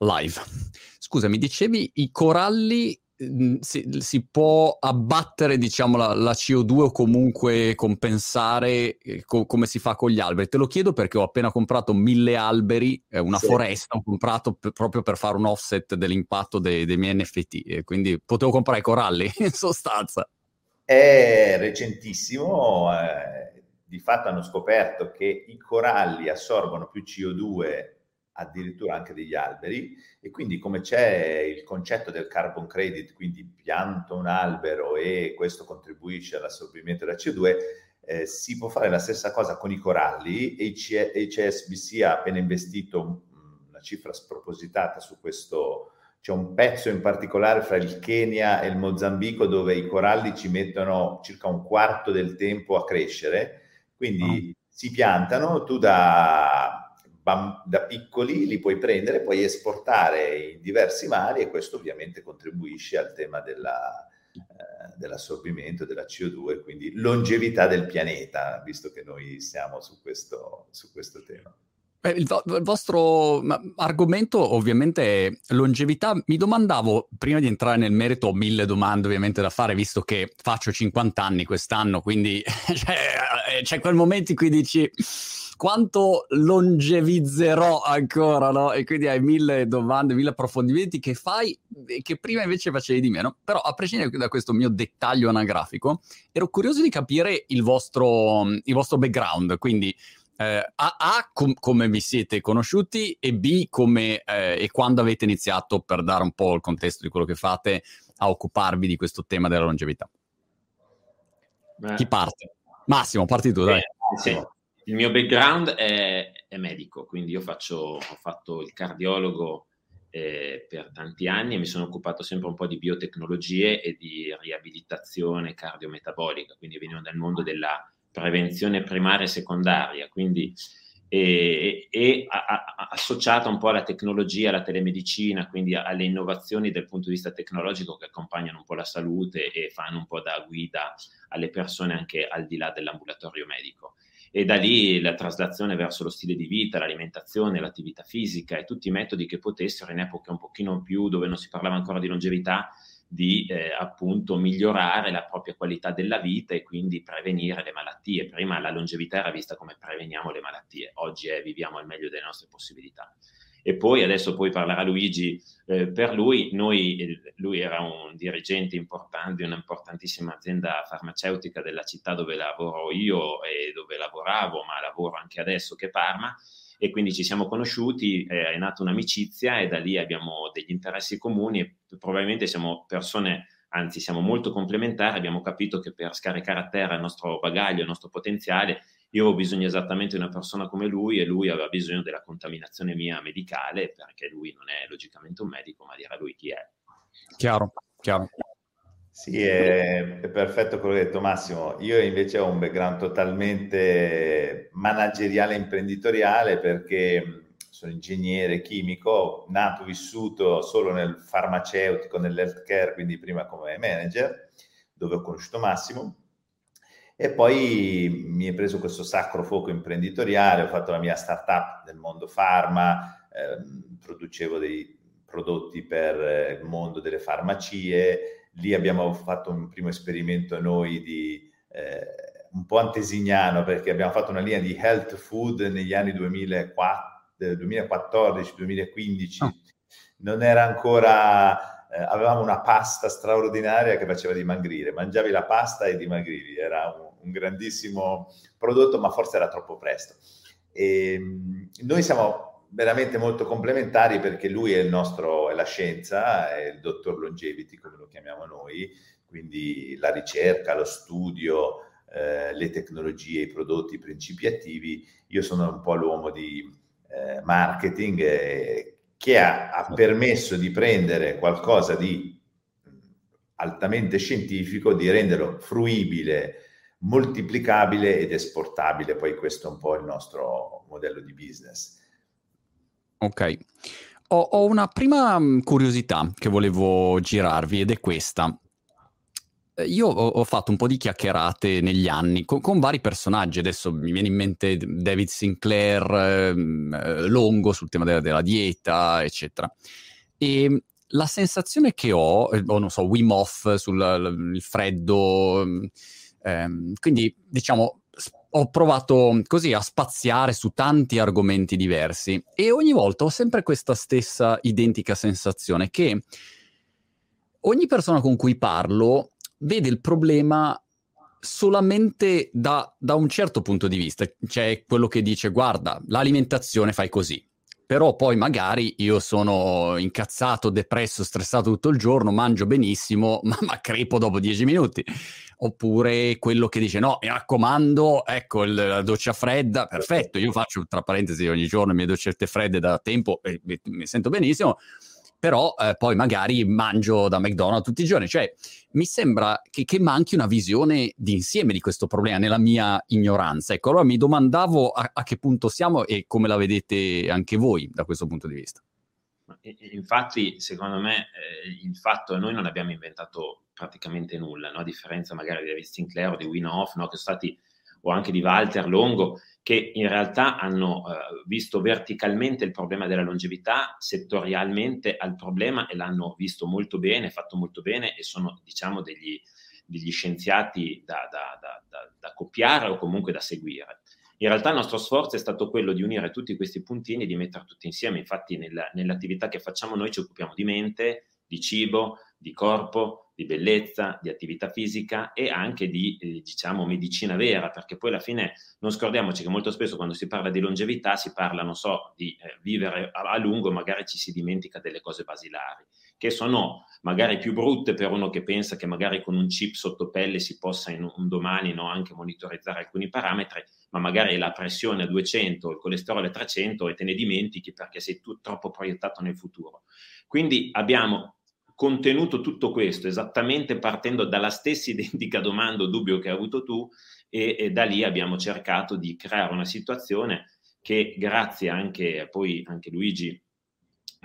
live. Scusa, mi dicevi i coralli Mhmm, si, si, può abbattere diciamo, la, la, CO2 o comunque compensare eh, co- come si fa con gli alberi? Te lo chiedo perché ho appena comprato mille alberi, eh, una sì. foresta, ho comprato p- proprio per fare un offset dell'impatto dei, dei miei NFT, e quindi potevo comprare i coralli in sostanza. È recentissimo, eh, di fatto hanno scoperto che i coralli assorbono più CO2 addirittura anche degli alberi. E quindi come c'è il concetto del carbon credit, quindi pianto un albero e questo contribuisce all'assorbimento della CO2, eh, si può fare la stessa cosa con i coralli. E HSBC ha appena investito una cifra spropositata su questo, c'è un pezzo in particolare fra il Kenya e il Mozambico dove i coralli ci mettono circa un quarto del tempo a crescere, quindi oh. si piantano, tu da da piccoli li puoi prendere, puoi esportare in diversi mari e questo ovviamente contribuisce al tema della, eh, dell'assorbimento della CO2, quindi longevità del pianeta, visto che noi siamo su questo, su questo tema. Eh, il, il, vostro argomento ovviamente è longevità. Mi domandavo, prima di entrare nel merito, ho mille domande ovviamente da fare, visto che faccio 50 anni quest'anno, quindi cioè, eh, c'è quel momento in cui dici quanto longevizzerò ancora, no? E quindi hai mille domande, mille approfondimenti che fai e che prima invece facevi di meno. Però a prescindere da questo mio dettaglio anagrafico, ero curioso di capire il vostro, il vostro background, quindi eh, A, A com- come vi siete conosciuti e B come eh, e quando avete iniziato per dare un po' il contesto di quello che fate a occuparvi di questo tema della longevità. Beh. Chi parte? Massimo, parti tu, dai. Sì. Il mio background è, è medico, quindi io faccio, ho fatto il cardiologo eh, per tanti anni e mi sono occupato sempre un po' di biotecnologie e di riabilitazione cardiometabolica, quindi venivo dal mondo della prevenzione primaria e secondaria, quindi e, e a, a, associata un po' alla tecnologia, alla telemedicina, quindi alle innovazioni dal punto di vista tecnologico che accompagnano un po' la salute e fanno un po' da guida alle persone anche al di là dell'ambulatorio medico. E da lì la traslazione verso lo stile di vita, l'alimentazione, l'attività fisica e tutti i metodi che potessero in epoche un pochino più dove non si parlava ancora di longevità di eh, appunto migliorare la propria qualità della vita e quindi prevenire le malattie. Prima la longevità era vista come preveniamo le malattie, oggi è viviamo al meglio delle nostre possibilità e poi adesso poi parlerà Luigi eh, per lui, noi, lui era un dirigente importante di un'importantissima azienda farmaceutica della città dove lavoro io e dove lavoravo, ma lavoro anche adesso che Parma e quindi ci siamo conosciuti, eh, è nata un'amicizia e da lì abbiamo degli interessi comuni e probabilmente siamo persone anzi siamo molto complementari, abbiamo capito che per scaricare a terra il nostro bagaglio, il nostro potenziale, io ho bisogno esattamente di una persona come lui e lui aveva bisogno della contaminazione mia medicale perché lui non è logicamente un medico, ma dirà lui chi è. Chiaro, chiaro. Sì, è, è, perfetto quello che hai detto Massimo. Io invece ho un background totalmente manageriale e imprenditoriale perché sono ingegnere chimico, nato, vissuto solo nel farmaceutico, nell'healthcare, quindi prima come manager, dove ho conosciuto Massimo e poi mi è preso questo sacro fuoco imprenditoriale, ho fatto la mia startup nel mondo pharma, ehm, producevo dei prodotti per il mondo delle farmacie, lì abbiamo fatto un primo esperimento noi di eh, un po' antesignano perché abbiamo fatto una linea di health food negli anni 2014-2015, oh. non era ancora eh, avevamo una pasta straordinaria che faceva dimagrire, mangiavi la pasta e dimagrivi, era un, un grandissimo prodotto, ma forse era troppo presto. E, ehm, noi siamo veramente molto complementari perché lui è il nostro, è la scienza, è il dottor longevity, come lo chiamiamo noi, quindi la ricerca, lo studio, eh, le tecnologie, i prodotti, i principi attivi. Io sono un po' l'uomo di eh, marketing eh, che ha, ha permesso di prendere qualcosa di altamente scientifico, di renderlo fruibile, moltiplicabile ed esportabile. Poi questo è un po' il nostro modello di business. Ok. Ho, ho una prima mm, curiosità che volevo girarvi ed è questa. io ho, fatto un po' di chiacchierate negli anni con, con, vari personaggi. Adesso mi viene in mente David Sinclair, eh, Longo sul tema della, della, dieta, eccetera. E la sensazione che ho, eh, o non so, Wim Hof sul freddo, ehm, quindi diciamo ho provato così a spaziare su tanti argomenti diversi e ogni volta ho sempre questa stessa identica sensazione che ogni persona con cui parlo vede il problema solamente da, da, un certo punto di vista. C'è quello che dice, guarda, l'alimentazione fai così. Però poi magari io sono incazzato, depresso, stressato tutto il giorno, mangio benissimo, ma, ma crepo dopo dieci minuti. Oppure quello che dice, no, mi raccomando, ecco la doccia fredda, perfetto, io faccio tra parentesi ogni giorno le mie doccette fredde da tempo e mi, mi sento benissimo però eh, poi magari mangio da McDonald's tutti i giorni. Cioè, mi sembra che, che, manchi una visione d'insieme di questo problema nella mia ignoranza. Ecco, allora mi domandavo a, a che punto siamo e come la vedete anche voi da questo punto di vista. Infatti, secondo me, eh, il fatto che noi non abbiamo inventato praticamente nulla, no? a differenza magari di David Sinclair o di Winoff, no? che sono stati, o anche di Walter Longo, che in realtà hanno eh, visto verticalmente il problema della longevità, settorialmente al problema e l'hanno visto molto bene, fatto molto bene e sono diciamo degli, degli scienziati da, da, da, da, copiare o comunque da seguire. In realtà il nostro sforzo è stato quello di unire tutti questi puntini e di mettere tutti insieme, infatti nella, nell'attività che facciamo noi ci occupiamo di mente, di cibo, di corpo, di bellezza, di attività fisica e anche di, eh, diciamo, medicina vera, perché poi alla fine non scordiamoci che molto spesso quando si parla di longevità si parla, non so, di eh, vivere a, a lungo, magari ci si dimentica delle cose basilari, che sono magari più brutte per uno che pensa che magari con un chip sotto pelle si possa in un domani no, anche monitorizzare alcuni parametri, ma magari la pressione a 200, il colesterolo a 300 e te ne dimentichi perché sei tu troppo proiettato nel futuro. Quindi abbiamo contenuto tutto questo esattamente partendo dalla stessa identica domanda o dubbio che hai avuto tu e, e, da lì abbiamo cercato di creare una situazione che grazie anche, poi anche Luigi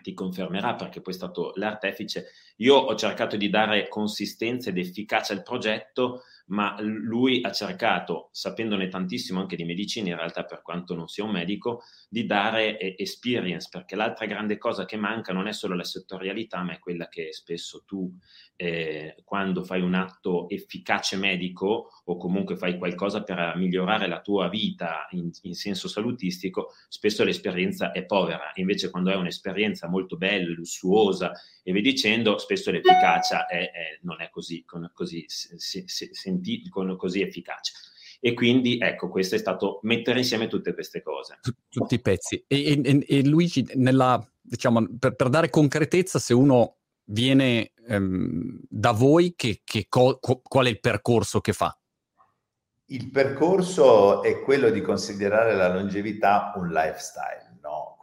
ti confermerà perché poi è stato l'artefice, io ho cercato di dare consistenza ed efficacia al progetto ma lui ha cercato, sapendone tantissimo anche di medicina, in realtà per quanto non sia un medico, di dare experience, perché l'altra grande cosa che manca non è solo la settorialità, ma è quella che spesso tu, eh, quando fai un atto efficace medico o comunque fai qualcosa per migliorare la tua vita in, in senso salutistico, spesso l'esperienza è povera. Invece quando hai un'esperienza molto bella, lussuosa e via dicendo, spesso l'efficacia è, è, non è così, con, così, se, se, senti, con, così efficace. E quindi, ecco, questo è stato mettere insieme tutte queste cose. Tutti i pezzi. E, e, e Luigi, nella, diciamo, per, per, dare concretezza, se uno viene ehm, da voi, che, che co, qual è il percorso che fa? Il percorso è quello di considerare la longevità un lifestyle?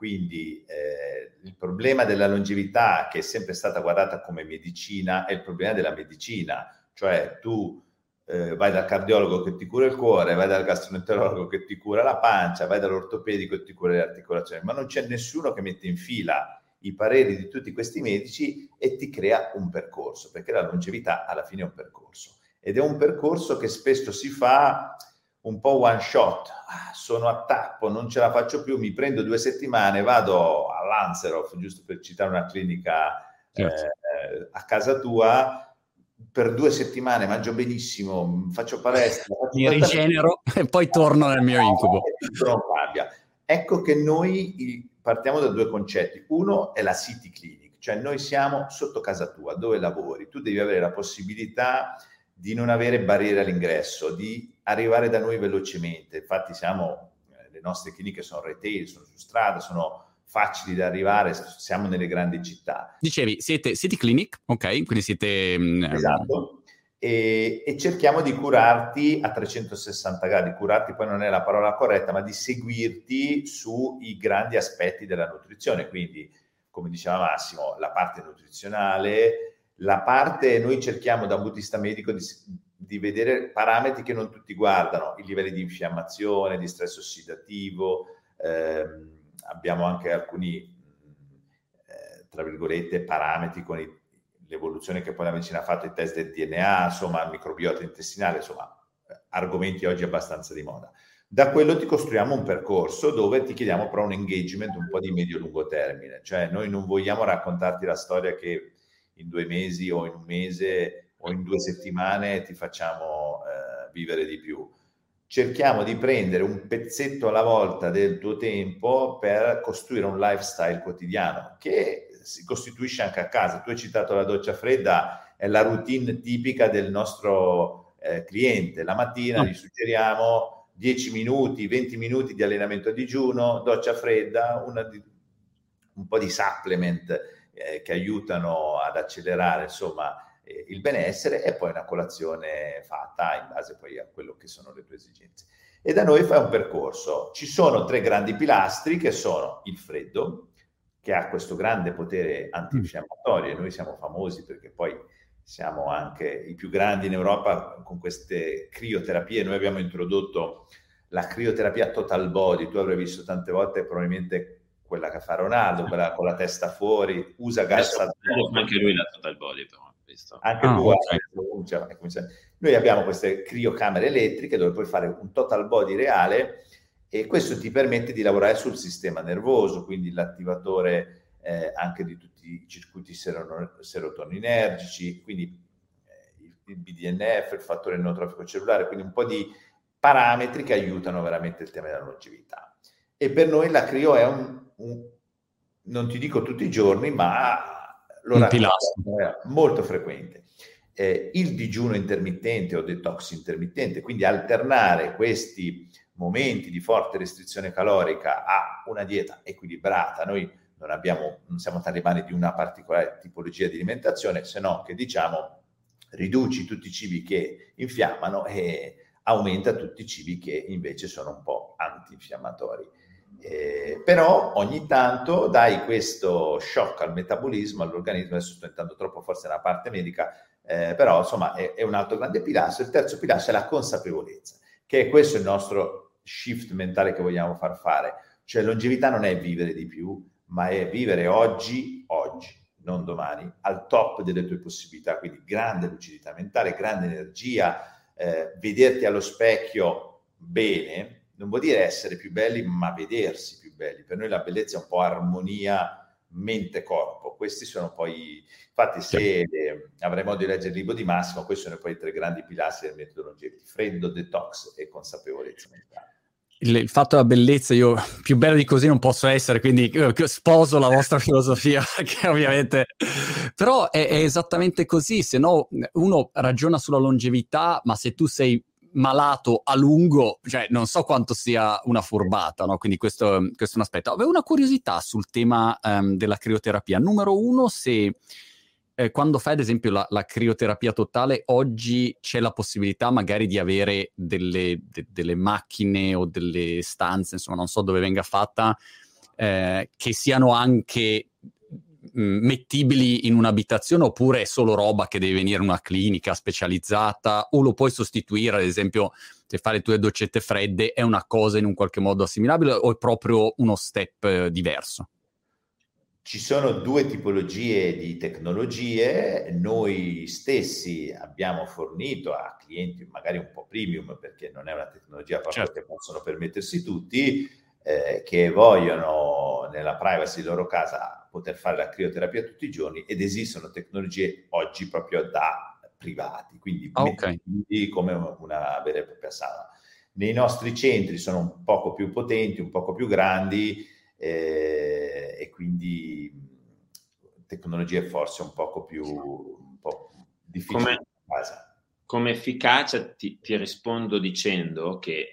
Quindi eh, il problema della longevità, che è sempre stata guardata come medicina, è il problema della medicina, cioè tu eh, vai dal cardiologo che ti cura il cuore, vai dal gastroenterologo che ti cura la pancia, vai dall'ortopedico che ti cura le articolazioni, ma non c'è nessuno che mette in fila i pareri di tutti questi medici e ti crea un percorso, perché la longevità alla fine è un percorso. Ed è un percorso che spesso si fa un po' one shot, ah, sono a tappo, non ce la faccio più, mi prendo due settimane, vado all'Anseroff, giusto per citare una clinica certo. eh, a casa tua, per due settimane mangio benissimo, faccio palestra, faccio mi rigenero e poi torno nel mio incubo. Ecco che noi partiamo da due concetti. Uno è la City Clinic, cioè noi siamo sotto casa tua, dove lavori. Tu devi avere la possibilità di non avere barriere all'ingresso, di arrivare da noi velocemente. Infatti siamo, eh, le nostre cliniche sono retail, sono su strada, sono facili da arrivare, siamo nelle grandi città. Dicevi, siete City Clinic, ok? Quindi siete... Mm, esatto. E, e, cerchiamo di curarti a 360 gradi. Curarti poi non è la parola corretta, ma di seguirti sui grandi aspetti della nutrizione. Quindi, come diceva Massimo, la parte nutrizionale, la parte, noi cerchiamo da un buddista medico di, di, vedere parametri che non tutti guardano, i livelli di infiammazione, di stress ossidativo, ehm, abbiamo anche alcuni, eh, tra virgolette, parametri con i, l'evoluzione che poi la medicina ha fatto, i test del DNA, insomma, microbiota intestinale, insomma, argomenti oggi abbastanza di moda. Da quello ti costruiamo un percorso dove ti chiediamo però un engagement un po' di medio-lungo termine, cioè noi non vogliamo raccontarti la storia che in due mesi o in un mese o in due settimane ti facciamo eh, vivere di più. Cerchiamo di prendere un pezzetto alla volta del tuo tempo per costruire un lifestyle quotidiano che si costituisce anche a casa. Tu hai citato la doccia fredda, è la routine tipica del nostro eh, cliente. La mattina gli suggeriamo 10 minuti, 20 minuti di allenamento a digiuno, doccia fredda, di, un po' di supplement eh, che aiutano ad accelerare insomma il benessere e poi una colazione fatta in base poi a quello che sono le tue esigenze. E da noi fai un percorso. Ci sono tre grandi pilastri che sono il freddo, che ha questo grande potere antinfiammatorio e noi siamo famosi perché poi siamo anche i più grandi in Europa con queste crioterapie. Noi abbiamo introdotto la crioterapia total body, tu avrai visto tante volte probabilmente quella che fa Ronaldo, quella con la testa fuori, usa gas. Anche lui la total body però. Visto. Anche ah, lui okay. Noi abbiamo queste criocamere elettriche dove puoi fare un total body reale e questo ti permette di lavorare sul sistema nervoso, quindi l'attivatore eh, anche di tutti i circuiti serotoninergici, quindi eh, il BDNF, il fattore neotrofico cellulare, quindi un po' di parametri che aiutano veramente il tema della longevità. E per noi la CRIO è un, un non ti dico tutti i giorni, ma lo racconto, molto frequente. Eh, il digiuno intermittente o detox intermittente, quindi alternare questi momenti di forte restrizione calorica a una dieta equilibrata. Noi non, abbiamo, non siamo talebani di una particolare tipologia di alimentazione, se no che diciamo riduci tutti i cibi che infiammano e aumenta tutti i cibi che invece sono un po' antinfiammatori. Eh, però ogni tanto dai questo shock al metabolismo, all'organismo, adesso sto entrando troppo forse nella parte medica, eh, però insomma è, è, un altro grande pilastro. Il terzo pilastro è la consapevolezza, che è questo il nostro shift mentale che vogliamo far fare. Cioè longevità non è vivere di più, ma è vivere oggi, oggi, non domani, al top delle tue possibilità, quindi grande lucidità mentale, grande energia, eh, vederti allo specchio bene, non vuol dire essere più belli, ma vedersi più belli. Per noi la bellezza è un po' armonia mente-corpo. Questi sono poi, infatti, se eh, avremo modo di leggere il libro di Massimo, questi sono poi i tre grandi pilastri del metodo longevity: freddo, detox e consapevolezza mentale il, il, fatto della bellezza, io più bello di così non posso essere, quindi eh, sposo la vostra filosofia, che ovviamente... Però è, è esattamente così, se no uno ragiona sulla longevità, ma se tu sei malato a lungo, cioè non so quanto sia una furbata, no? Quindi questo, questo, è un aspetto. Avevo una curiosità sul tema um, della crioterapia. Numero uno, se eh, quando fai ad esempio la, la, crioterapia totale, oggi c'è la possibilità magari di avere delle, de, delle macchine o delle stanze, insomma non so dove venga fatta, eh, che siano anche mettibili in un'abitazione oppure è solo roba che deve venire in una clinica specializzata o lo puoi sostituire ad esempio se fare le tue doccette fredde è una cosa in un qualche modo assimilabile o è proprio uno step eh, diverso? Ci sono due tipologie di tecnologie, noi stessi abbiamo fornito a clienti magari un po' premium perché non è una tecnologia certo. che possono permettersi tutti, eh, che vogliono nella privacy della loro casa poter fare la crioterapia tutti i giorni ed esistono tecnologie oggi proprio da privati, quindi ah, okay. come una vera e propria sala. Nei nostri centri sono un poco più potenti, un poco più grandi, eh, e quindi tecnologie forse un poco più un po difficili. Come, come efficacia ti, ti, rispondo dicendo che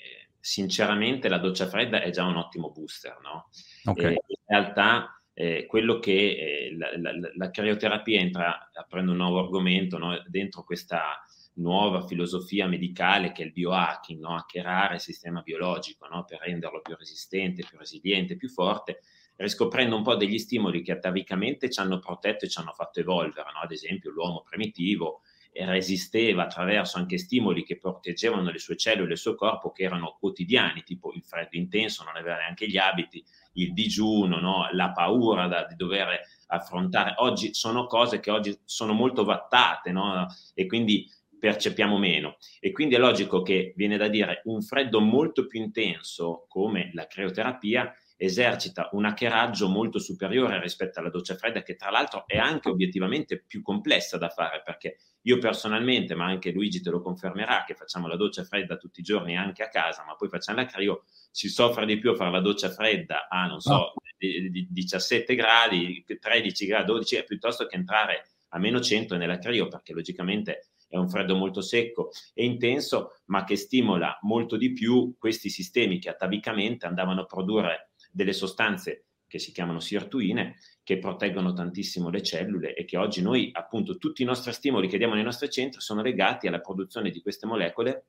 sinceramente la doccia fredda è già un ottimo booster, no? Okay. in realtà eh, quello che eh, la, la, la, crioterapia entra, aprendo un nuovo argomento, no? dentro questa nuova filosofia medicale che è il biohacking, no? hackerare il sistema biologico no? per renderlo più resistente, più resiliente, più forte, riscoprendo un po' degli stimoli che atavicamente ci hanno protetto e ci hanno fatto evolvere, no? ad esempio l'uomo primitivo resisteva attraverso anche stimoli che proteggevano le sue cellule e il suo corpo che erano quotidiani, tipo il freddo intenso, non aveva neanche gli abiti, il digiuno, no? la paura da, di dover affrontare. Oggi sono cose che oggi sono molto vattate no? e quindi percepiamo meno. E quindi è logico che viene da dire un freddo molto più intenso come la crioterapia esercita un hackeraggio molto superiore rispetto alla doccia fredda, che tra l'altro è anche obiettivamente più complessa da fare, perché io personalmente, ma anche Luigi te lo confermerà, che facciamo la doccia fredda tutti i giorni anche a casa, ma poi facciamo la crio, si soffre di più a fare la doccia fredda a, non so, no. 17 gradi, 13 gradi, 12, piuttosto che entrare a meno 100 nella crio, perché logicamente è un freddo molto secco e intenso, ma che stimola molto di più questi sistemi che atavicamente andavano a produrre delle sostanze che si chiamano sirtuine, che proteggono tantissimo le cellule e che oggi noi, appunto, tutti i nostri stimoli che diamo nei nostri centri sono legati alla produzione di queste molecole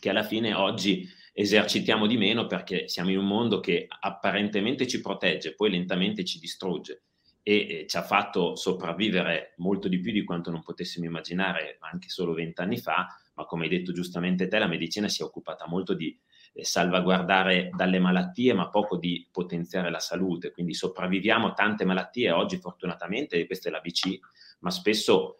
che alla fine oggi esercitiamo di meno perché siamo in un mondo che apparentemente ci protegge, poi lentamente ci distrugge e ci ha fatto sopravvivere molto di più di quanto non potessimo immaginare anche solo vent'anni fa, ma come hai detto giustamente te, la medicina si è occupata molto di eh, salvaguardare dalle malattie, ma poco di potenziare la salute. Quindi sopravviviamo a tante malattie oggi, fortunatamente, questa è la BC, ma spesso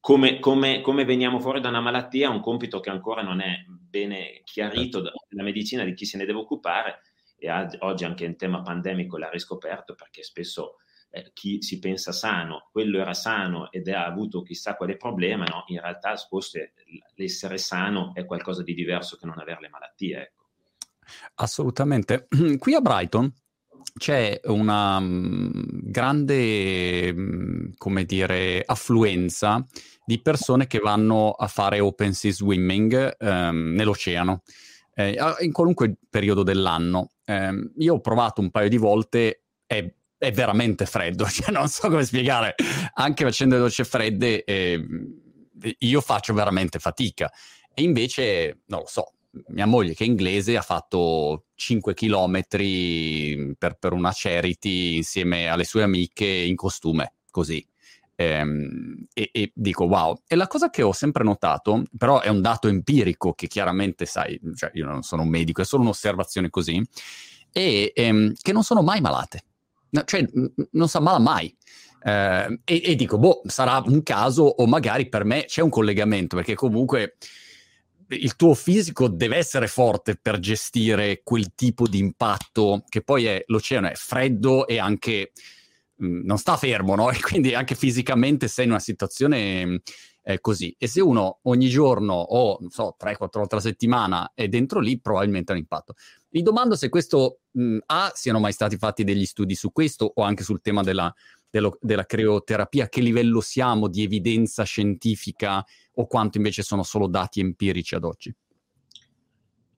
come, come, come, veniamo fuori da una malattia è un compito che ancora non è bene chiarito dalla medicina di chi se ne deve occupare e oggi anche in tema pandemico l'ha riscoperto perché spesso eh, chi si pensa sano, quello era sano ed ha avuto chissà quale problema, no? in realtà forse l'essere sano è qualcosa di diverso che non avere le malattie. Ecco. Assolutamente. Qui a Brighton c'è una um, grande, um, come dire, affluenza di persone che vanno a fare open sea swimming um, nell'oceano, eh, in qualunque periodo dell'anno. Eh, io ho provato un paio di volte, è è veramente freddo, cioè non so come spiegare, anche facendo le docce fredde eh, io faccio veramente fatica e invece, non lo so, mia moglie che è inglese ha fatto 5 km per, per una charity insieme alle sue amiche in costume, così. Ehm, e, e, dico wow. E la cosa che ho sempre notato, però è un dato empirico che chiaramente sai, cioè io non sono un medico, è solo un'osservazione così, è ehm, che non sono mai malate cioè non si ammala mai. Eh, e, e, dico, boh, sarà un caso o magari per me c'è un collegamento, perché comunque il tuo fisico deve essere forte per gestire quel tipo di impatto, che poi è, l'oceano è freddo e anche mh, non sta fermo, no? E quindi anche fisicamente sei in una situazione eh, così. E se uno ogni giorno o, non so, 3-4 volte alla settimana è dentro lì, probabilmente ha un impatto. Mi domando se questo, mh, A, siano mai stati fatti degli studi su questo o anche sul tema della, dello, della creoterapia, a che livello siamo di evidenza scientifica o quanto invece sono solo dati empirici ad oggi?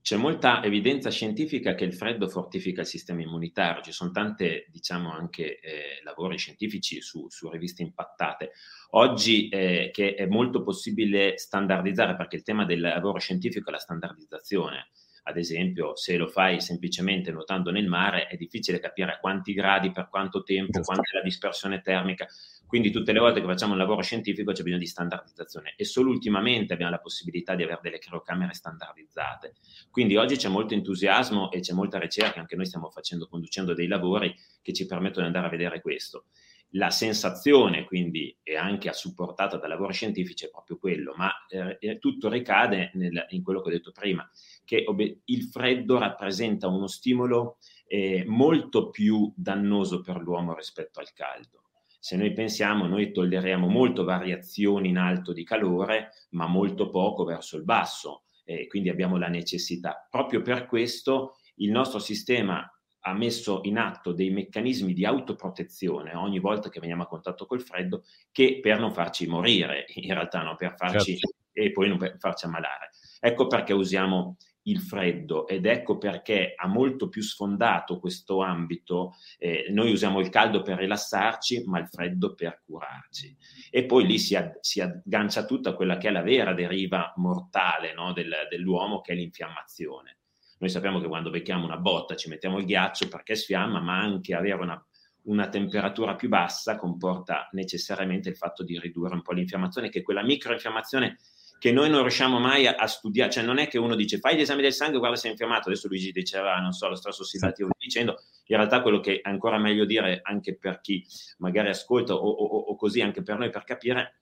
C'è molta evidenza scientifica che il freddo fortifica il sistema immunitario, ci sono tante, diciamo, anche eh, lavori scientifici su, su, riviste impattate. Oggi eh, che è molto possibile standardizzare, perché il tema del lavoro scientifico è la standardizzazione. Ad esempio, se lo fai semplicemente nuotando nel mare, è difficile capire a quanti gradi, per quanto tempo, quanta è la dispersione termica. Quindi tutte le volte che facciamo un lavoro scientifico c'è bisogno di standardizzazione e solo ultimamente abbiamo la possibilità di avere delle criocamere standardizzate. Quindi oggi c'è molto entusiasmo e c'è molta ricerca, anche noi stiamo facendo, conducendo dei lavori che ci permettono di andare a vedere questo. La sensazione, quindi, è anche supportata da lavori scientifici, è proprio quello, ma eh, tutto ricade nel, in quello che ho detto prima, che ob- il freddo rappresenta uno stimolo eh, molto più dannoso per l'uomo rispetto al caldo se noi pensiamo, noi tolleriamo molto variazioni in alto di calore, ma molto poco verso il basso, e quindi abbiamo la necessità. Proprio per questo il nostro sistema ha messo in atto dei meccanismi di autoprotezione ogni volta che veniamo a contatto col freddo, che per non farci morire, in realtà, no? per farci certo. e poi non per farci ammalare. Ecco perché usiamo il freddo ed ecco perché ha molto più sfondato questo ambito. Eh, noi usiamo il caldo per rilassarci, ma il freddo per curarci. E poi lì si, ad, si aggancia tutta quella che è la vera deriva mortale no, del, dell'uomo, che è l'infiammazione. Noi sappiamo che quando becchiamo una botta ci mettiamo il ghiaccio perché sfiamma, ma anche avere una, una temperatura più bassa comporta necessariamente il fatto di ridurre un po' l'infiammazione, che è quella microinfiammazione che noi non riusciamo mai a, a, studiare, cioè non è che uno dice fai gli esami del sangue, guarda sei infiammato, adesso Luigi diceva, non so, lo stress ossidativo, dicendo, in realtà quello che è ancora meglio dire anche per chi magari ascolta o, o, o così anche per noi per capire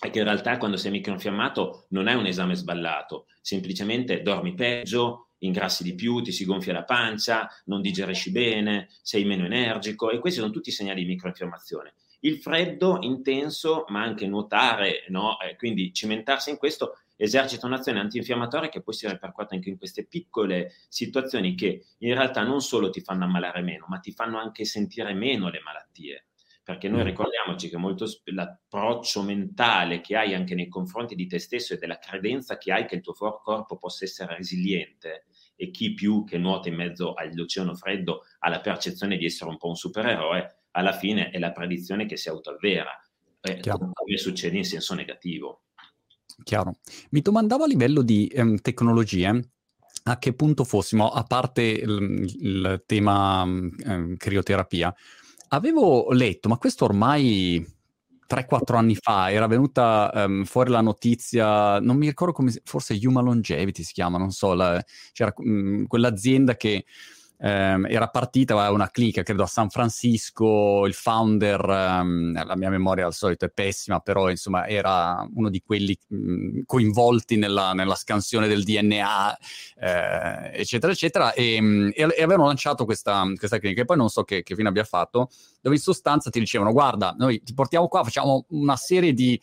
è che in realtà quando sei microinfiammato non è un esame sballato, semplicemente dormi peggio, ingrassi di più, ti si gonfia la pancia, non digerisci bene, sei meno energico e questi sono tutti segnali di microinfiammazione. Il freddo intenso, ma anche nuotare, no? eh, quindi cimentarsi in questo, esercita un'azione antinfiammatoria che poi si ripercuote anche in queste piccole situazioni che in realtà non solo ti fanno ammalare meno, ma ti fanno anche sentire meno le malattie perché noi mm. ricordiamoci che molto sp- l'approccio mentale che hai anche nei confronti di te stesso e della credenza che hai che il tuo corpo possa essere resiliente e chi più che nuota in mezzo all'oceano freddo ha la percezione di essere un po' un supereroe, alla fine è la predizione che si autoavvera, eh, come succede in senso negativo. Chiaro. Mi domandavo a livello di ehm, tecnologie, a che punto fossimo, a parte il, il tema ehm, crioterapia, Avevo letto, ma questo ormai 3-4 anni fa era venuta um, fuori la notizia, non mi ricordo come, forse Human Longevity si chiama, non so, la, c'era um, quell'azienda che ehm, era partita una clinica, credo a San Francisco, il founder, ehm, la mia memoria al solito è pessima, però insomma era uno di quelli mh, coinvolti nella, nella, scansione del DNA, eh, eccetera, eccetera, e, e, e, avevano lanciato questa, questa clinica, e poi non so che, che fine abbia fatto, dove in sostanza ti dicevano, guarda, noi ti portiamo qua, facciamo una serie di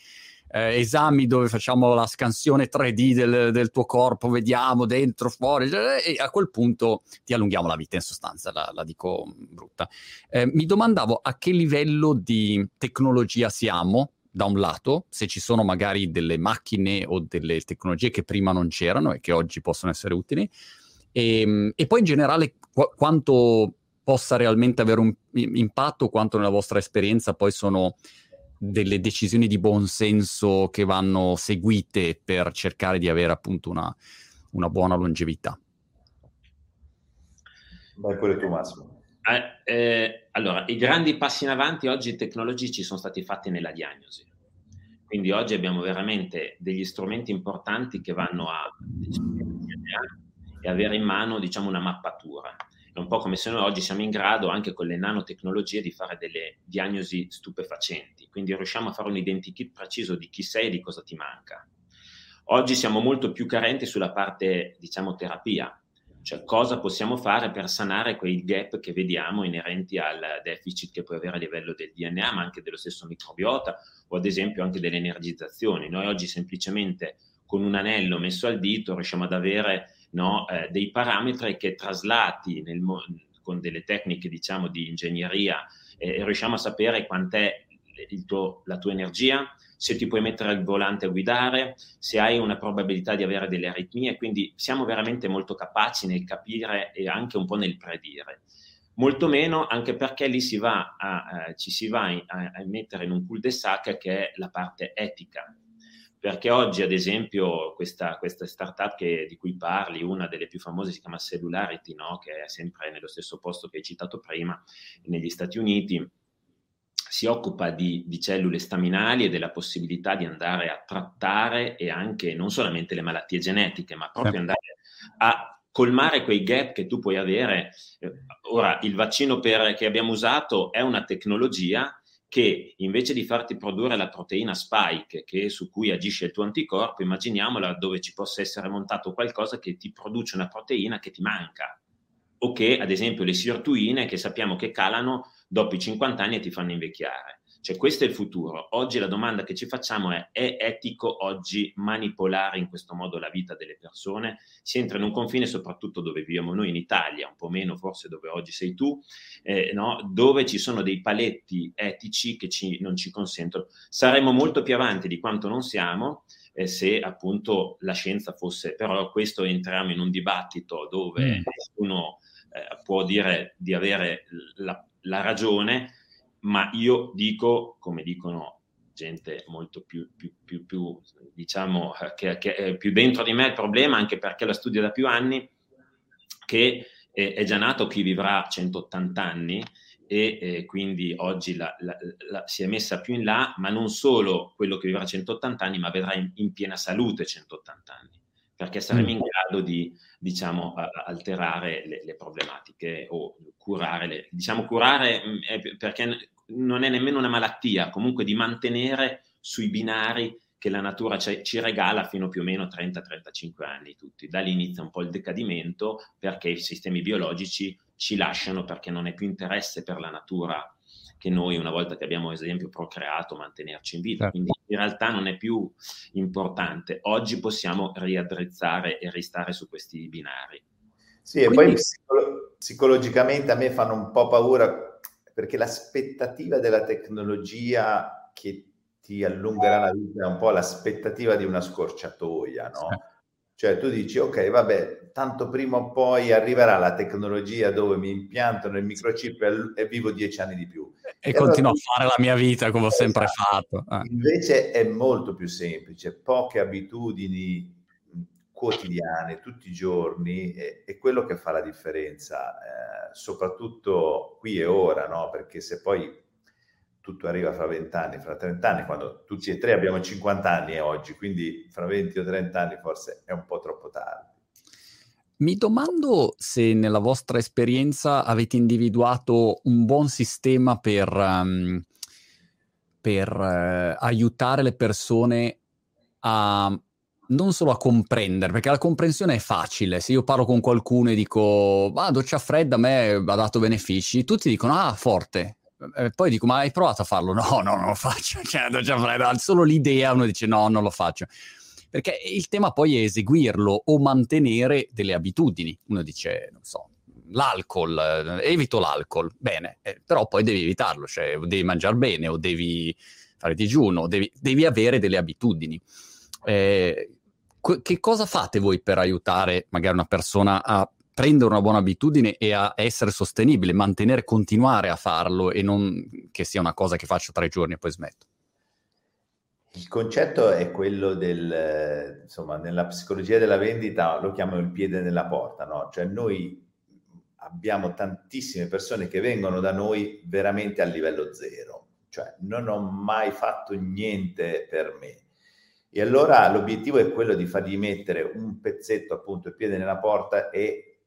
eh, esami dove facciamo la scansione 3D del, del, tuo corpo, vediamo dentro, fuori, e a quel punto ti allunghiamo la vita in sostanza, la, la dico brutta. Eh, mi domandavo a che livello di tecnologia siamo, da un lato, se ci sono magari delle macchine o delle tecnologie che prima non c'erano e che oggi possono essere utili, e, ehm, e poi in generale qu- quanto possa realmente avere un impatto, quanto nella vostra esperienza poi sono delle decisioni di buon senso che vanno seguite per cercare di avere appunto una, una buona longevità. Vai pure tu Massimo. Eh, eh, allora, i grandi passi in avanti oggi tecnologici sono stati fatti nella diagnosi. Quindi oggi abbiamo veramente degli strumenti importanti che vanno a e avere in mano diciamo, una mappatura. È un po' come se noi oggi siamo in grado, anche con le nanotecnologie, di fare delle diagnosi stupefacenti. Quindi riusciamo a fare un identikit preciso di chi sei e di cosa ti manca. Oggi siamo molto più carenti sulla parte, diciamo, terapia, cioè cosa possiamo fare per sanare quei gap che vediamo inerenti al deficit che puoi avere a livello del DNA, ma anche dello stesso microbiota o ad esempio anche delle energizzazioni. Noi oggi semplicemente con un anello messo al dito riusciamo ad avere no, eh, dei parametri che traslati nel, con delle tecniche diciamo di ingegneria eh, riusciamo a sapere quant'è tuo, la tua energia, se ti puoi mettere al volante a guidare, se hai una probabilità di avere delle aritmie, quindi siamo veramente molto capaci nel capire e anche un po' nel predire. Molto meno anche perché lì si va a, eh, ci si va a, a mettere in un cul-de-sac che è la parte etica, perché oggi ad esempio questa, questa startup che, di cui parli, una delle più famose si chiama Cellularity, no? che è sempre nello stesso posto che hai citato prima, negli Stati Uniti, si occupa di, di, cellule staminali e della possibilità di andare a trattare e anche non solamente le malattie genetiche, ma proprio andare a colmare quei gap che tu puoi avere. Ora, il vaccino per, che abbiamo usato è una tecnologia che invece di farti produrre la proteina spike che, su cui agisce il tuo anticorpo, immaginiamola dove ci possa essere montato qualcosa che ti produce una proteina che ti manca. O che, ad esempio, le sirtuine che sappiamo che calano dopo i 50 anni e ti fanno invecchiare. Cioè questo è il futuro. Oggi la domanda che ci facciamo è è etico oggi manipolare in questo modo la vita delle persone? Si entra in un confine soprattutto dove viviamo noi in Italia, un po' meno forse dove oggi sei tu, eh, no? dove ci sono dei paletti etici che ci, non ci consentono. Saremmo molto più avanti di quanto non siamo eh, se appunto la scienza fosse, però questo entriamo in un dibattito dove mm. nessuno eh, può dire di avere la, la ragione ma io dico, come dicono gente molto più, più, più, più diciamo, che, che, è più dentro di me il problema, anche perché lo studio da più anni, che è, è già nato chi vivrà 180 anni, e eh, quindi oggi la, la, la, si è messa più in là, ma non solo quello che vivrà 180 anni, ma vedrà in, in piena salute 180 anni, perché saremo in mm. grado di, diciamo, alterare le, le, problematiche o curare, le, diciamo curare mm, perché non è nemmeno una malattia, comunque di mantenere sui binari che la natura ci regala fino più o meno 30-35 anni tutti. Da lì inizia un po' il decadimento perché i sistemi biologici ci lasciano perché non è più interesse per la natura che noi una volta che abbiamo ad esempio procreato mantenerci in vita, certo. quindi in realtà non è più importante. Oggi possiamo riaddrizzare e ristare su questi binari. Sì, e quindi... poi psicolo- psicologicamente a me fanno un po' paura perché l'aspettativa della tecnologia che ti allungherà la vita, è un po' l'aspettativa di una scorciatoia, no? Cioè tu dici, ok, vabbè, tanto prima o poi arriverà la tecnologia dove mi impiantano il microchip e, vivo dieci anni di più. E, e continuo allora, a fare la mia vita come ho sempre esatto. fatto. Eh. Invece è molto più semplice, poche abitudini quotidiane, tutti i giorni, è, è quello che fa la differenza, eh, soprattutto qui e ora, no? Perché se poi tutto arriva fra 20 anni, fra 30 anni, quando tutti e tre abbiamo 50 anni oggi, quindi fra 20 o 30 anni forse è un po' troppo tardi. Mi domando se nella vostra esperienza avete individuato un buon sistema per, um, per uh, aiutare le persone a non solo a comprendere, perché la comprensione è facile. Se io parlo con qualcuno e dico, ah, doccia fredda a me ha dato benefici, tutti dicono, ah, forte, eh, poi dico, ma hai provato a farlo? No, no, non lo faccio. Cioè, già fredda. Solo l'idea, uno dice no, non lo faccio. Perché il tema poi è eseguirlo o mantenere delle abitudini. Uno dice, non so, l'alcol, eh, evito l'alcol, bene, eh, però poi devi evitarlo, cioè devi mangiare bene o devi fare digiuno, devi, devi avere delle abitudini. Eh, che cosa fate voi per aiutare magari una persona a prendere una buona abitudine e a essere sostenibile, mantenere, continuare a farlo e non che sia una cosa che faccio tre giorni e poi smetto. Il concetto è quello del, insomma, nella psicologia della vendita lo chiamo il piede nella porta, no? Cioè noi abbiamo tantissime persone che vengono da noi veramente a livello zero, cioè non ho mai fatto niente per me. E allora l'obiettivo è quello di fargli mettere un pezzetto, appunto, il piede nella porta e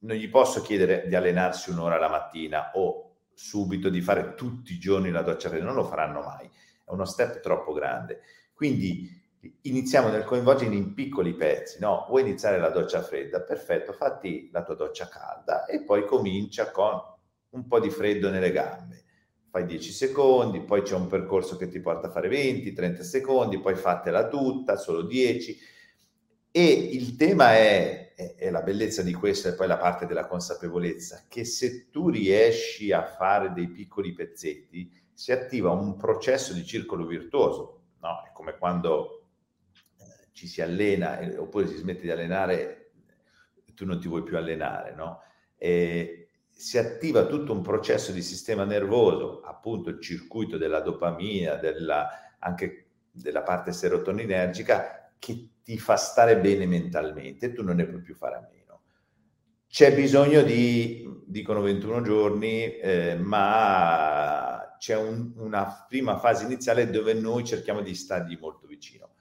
non gli posso chiedere di allenarsi un'ora la mattina o subito di fare tutti i giorni la doccia fredda, non lo faranno mai, è uno step troppo grande. Quindi iniziamo nel coinvolgere in piccoli pezzi, no? Vuoi iniziare la doccia fredda? Perfetto, fatti la tua doccia calda e poi comincia con un po' di freddo nelle gambe. Fai 10 secondi, poi c'è un percorso che ti porta a fare 20, 30 secondi, poi fatela tutta, solo 10. E il tema è è, la bellezza di questo e poi la parte della consapevolezza, che se tu riesci a fare dei piccoli pezzetti, si attiva un processo di circolo virtuoso, no? È come quando eh, ci si allena eh, oppure si smette di allenare, tu non ti vuoi più allenare, no? E si attiva tutto un processo di sistema nervoso, appunto il circuito della dopamina, della, anche della parte serotoninergica, che ti fa stare bene mentalmente, tu non ne puoi più fare a meno. C'è bisogno di, dicono 21 giorni, eh, ma c'è un, una prima fase iniziale dove noi cerchiamo di stargli molto vicino.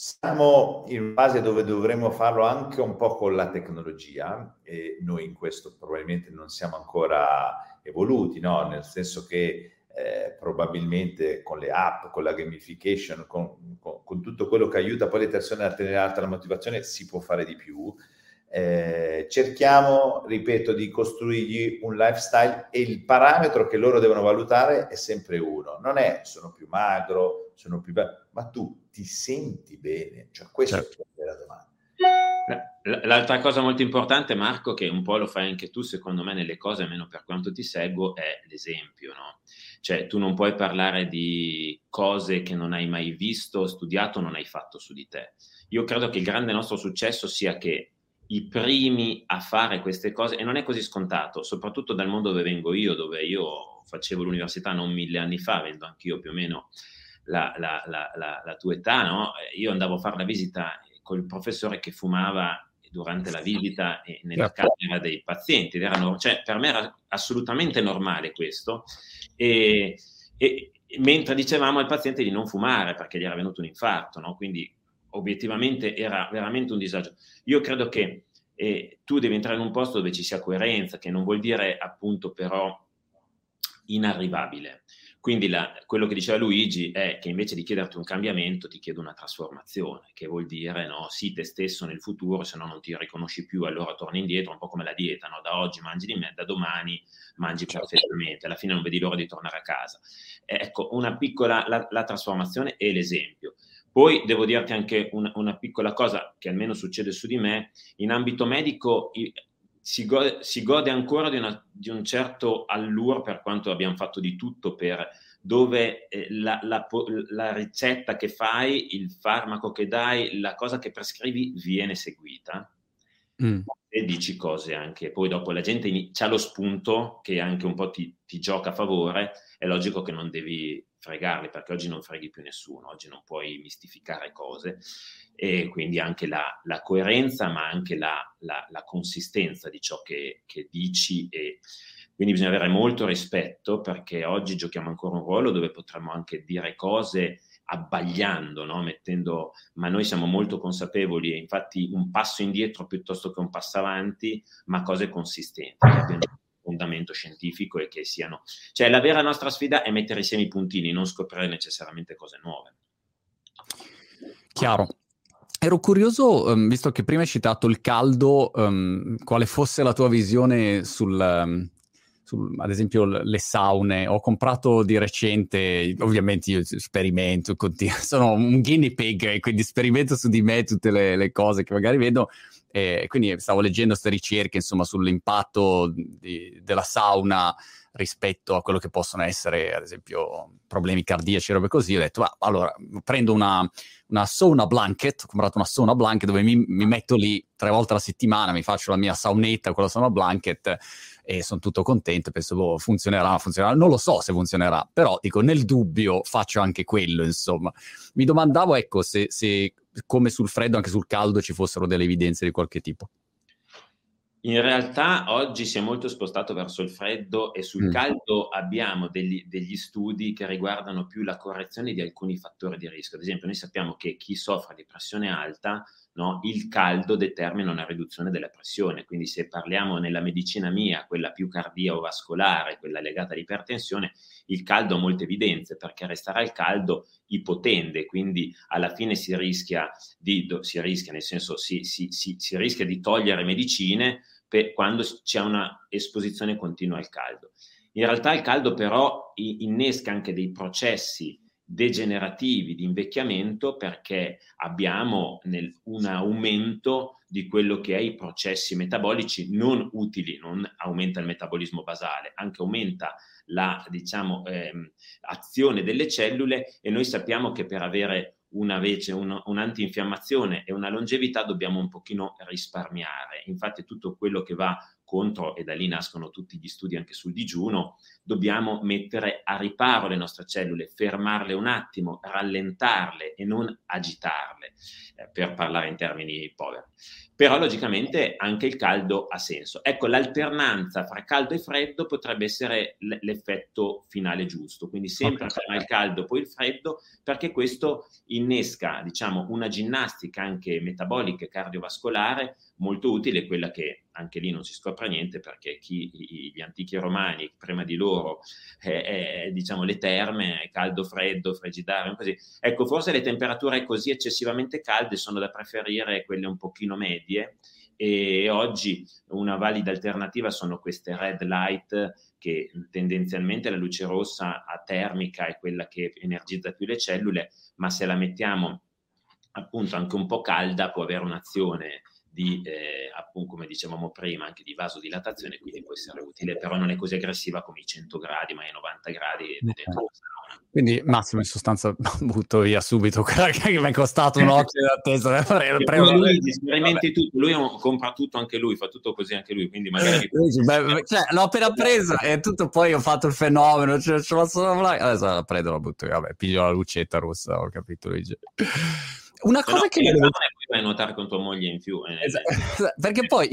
Siamo in una fase dove dovremmo farlo anche un po' con la tecnologia e noi in questo probabilmente non siamo ancora evoluti, no? nel senso che eh, probabilmente con le app, con la gamification, con, con, con, tutto quello che aiuta poi le persone a tenere alta la motivazione, si può fare di più. Eh, cerchiamo, ripeto, di costruirgli un lifestyle e il parametro che loro devono valutare è sempre uno. Non è sono più magro, sono più bello, ma tu ti senti bene. Cioè, questa certo. è la domanda. L'altra cosa molto importante, Marco, che un po' lo fai anche tu, secondo me, nelle cose, almeno per quanto ti seguo, è l'esempio, no? Cioè, tu non puoi parlare di cose che non hai mai visto, studiato, non hai fatto su di te. Io credo che il grande nostro successo sia che i primi a fare queste cose, e non è così scontato, soprattutto dal mondo dove vengo io, dove io facevo l'università non mille anni fa, avendo anch'io più o meno la, la, la, la tua età, no? Io andavo a fare la visita col professore che fumava durante la visita nella certo. camera dei pazienti. Erano, cioè, per me era assolutamente normale questo. E, e, mentre dicevamo al paziente di non fumare perché gli era venuto un infarto, no? quindi obiettivamente era veramente un disagio. Io credo che eh, tu devi entrare in un posto dove ci sia coerenza, che non vuol dire appunto però inarrivabile. Quindi la, quello che diceva Luigi è che invece di chiederti un cambiamento ti chiedo una trasformazione, che vuol dire no, sì te stesso nel futuro, se no non ti riconosci più, allora torni indietro, un po' come la dieta, no? da oggi mangi di me, da domani mangi certo. perfettamente, alla fine non vedi l'ora di tornare a casa. Ecco, una piccola, la, la trasformazione è l'esempio. Poi devo dirti anche una, una, piccola cosa che almeno succede su di me, in ambito medico si gode, si gode ancora di, una, di, un certo allure per quanto abbiamo fatto di tutto per dove eh, la, la, la, ricetta che fai, il farmaco che dai, la cosa che prescrivi viene seguita. Mm. E dici cose anche, poi dopo la gente in, c'ha lo spunto che anche un po' ti, ti gioca a favore, è logico che non devi fregarli perché oggi non freghi più nessuno, oggi non puoi mistificare cose e quindi anche la, la coerenza ma anche la, la, la consistenza di ciò che, che, dici e quindi bisogna avere molto rispetto perché oggi giochiamo ancora un ruolo dove potremmo anche dire cose abbagliando, no? Mettendo, ma noi siamo molto consapevoli infatti un passo indietro piuttosto che un passo avanti, ma cose consistenti, fondamento scientifico e che siano... Cioè la vera nostra sfida è mettere insieme i puntini, non scoprire necessariamente cose nuove. Chiaro. Ero curioso, um, visto che prima hai citato il caldo, um, quale fosse la tua visione sul, um, ad esempio, le saune. Ho comprato di recente, ovviamente io sperimento, continuo, sono un guinea pig, quindi sperimento su di me tutte le, le cose che magari vedo e quindi stavo leggendo queste ricerche insomma, sull'impatto di, della sauna rispetto a quello che possono essere, ad esempio, problemi cardiaci, robe così. Ho detto, ma allora prendo una, una sauna blanket, ho comprato una sauna blanket dove mi, mi, metto lì tre volte alla settimana, mi faccio la mia saunetta con la sauna blanket e sono tutto contento. Penso, boh, funzionerà, funzionerà. Non lo so se funzionerà, però dico, nel dubbio faccio anche quello, insomma. Mi domandavo, ecco, se, se come sul freddo, anche sul caldo ci fossero delle evidenze di qualche tipo. In realtà oggi si è molto spostato verso il freddo e sul mm. caldo abbiamo degli, degli, studi che riguardano più la correzione di alcuni fattori di rischio. Ad esempio, noi sappiamo che chi soffre di pressione alta no? il caldo determina una riduzione della pressione. Quindi se parliamo nella medicina mia, quella più cardiovascolare, quella legata all'ipertensione, il caldo ha molte evidenze perché restare al caldo ipotende, quindi alla fine si rischia di, si rischia nel senso si, si, si, si rischia di togliere medicine per, quando c'è una esposizione continua al caldo. In realtà il caldo però innesca anche dei processi degenerativi di invecchiamento perché abbiamo nel, un aumento di quello che è i processi metabolici non utili, non aumenta il metabolismo basale, anche aumenta la diciamo, ehm, azione delle cellule e noi sappiamo che per avere una vece, un, un'antinfiammazione e una longevità dobbiamo un pochino risparmiare. Infatti tutto quello che va contro, e da lì nascono tutti gli studi anche sul digiuno, dobbiamo mettere a riparo le nostre cellule, fermarle un attimo, rallentarle e non agitarle, eh, per parlare in termini poveri. Però logicamente anche il caldo ha senso. Ecco, l'alternanza fra caldo e freddo potrebbe essere l- l'effetto finale giusto, quindi sempre okay. prima il caldo, poi il freddo, perché questo innesca, diciamo, una ginnastica anche metabolica e cardiovascolare molto utile, quella che anche lì non si scopre niente perché chi, gli antichi romani, prima di loro, eh, eh, diciamo le terme, caldo, freddo, frigidario, così. Ecco, forse le temperature così eccessivamente calde sono da preferire quelle un pochino medie e oggi una valida alternativa sono queste red light che tendenzialmente la luce rossa a termica è quella che energizza più le cellule, ma se la mettiamo appunto anche un po' calda può avere un'azione di, eh, appunto, come dicevamo prima, anche di vasodilatazione, quindi può essere utile, però non è così aggressiva come i 100 gradi, ma i 90 gradi okay. dentro quindi Massimo in sostanza butto via subito quella che mi è costato un occhio d'attesa. Prego, prego. Lui sperimenti tutto, lui compra tutto anche lui, fa tutto così anche lui, quindi magari... Beh, cioè, l'ho appena presa e tutto poi ho fatto il fenomeno, cioè, ce l'ho solo là. Adesso la prendo, la butto via, vabbè, piglio la lucetta rossa, ho capito Luigi. Una cosa che... No, vai a nuotare con tua moglie in più. Eh, esatto, perché poi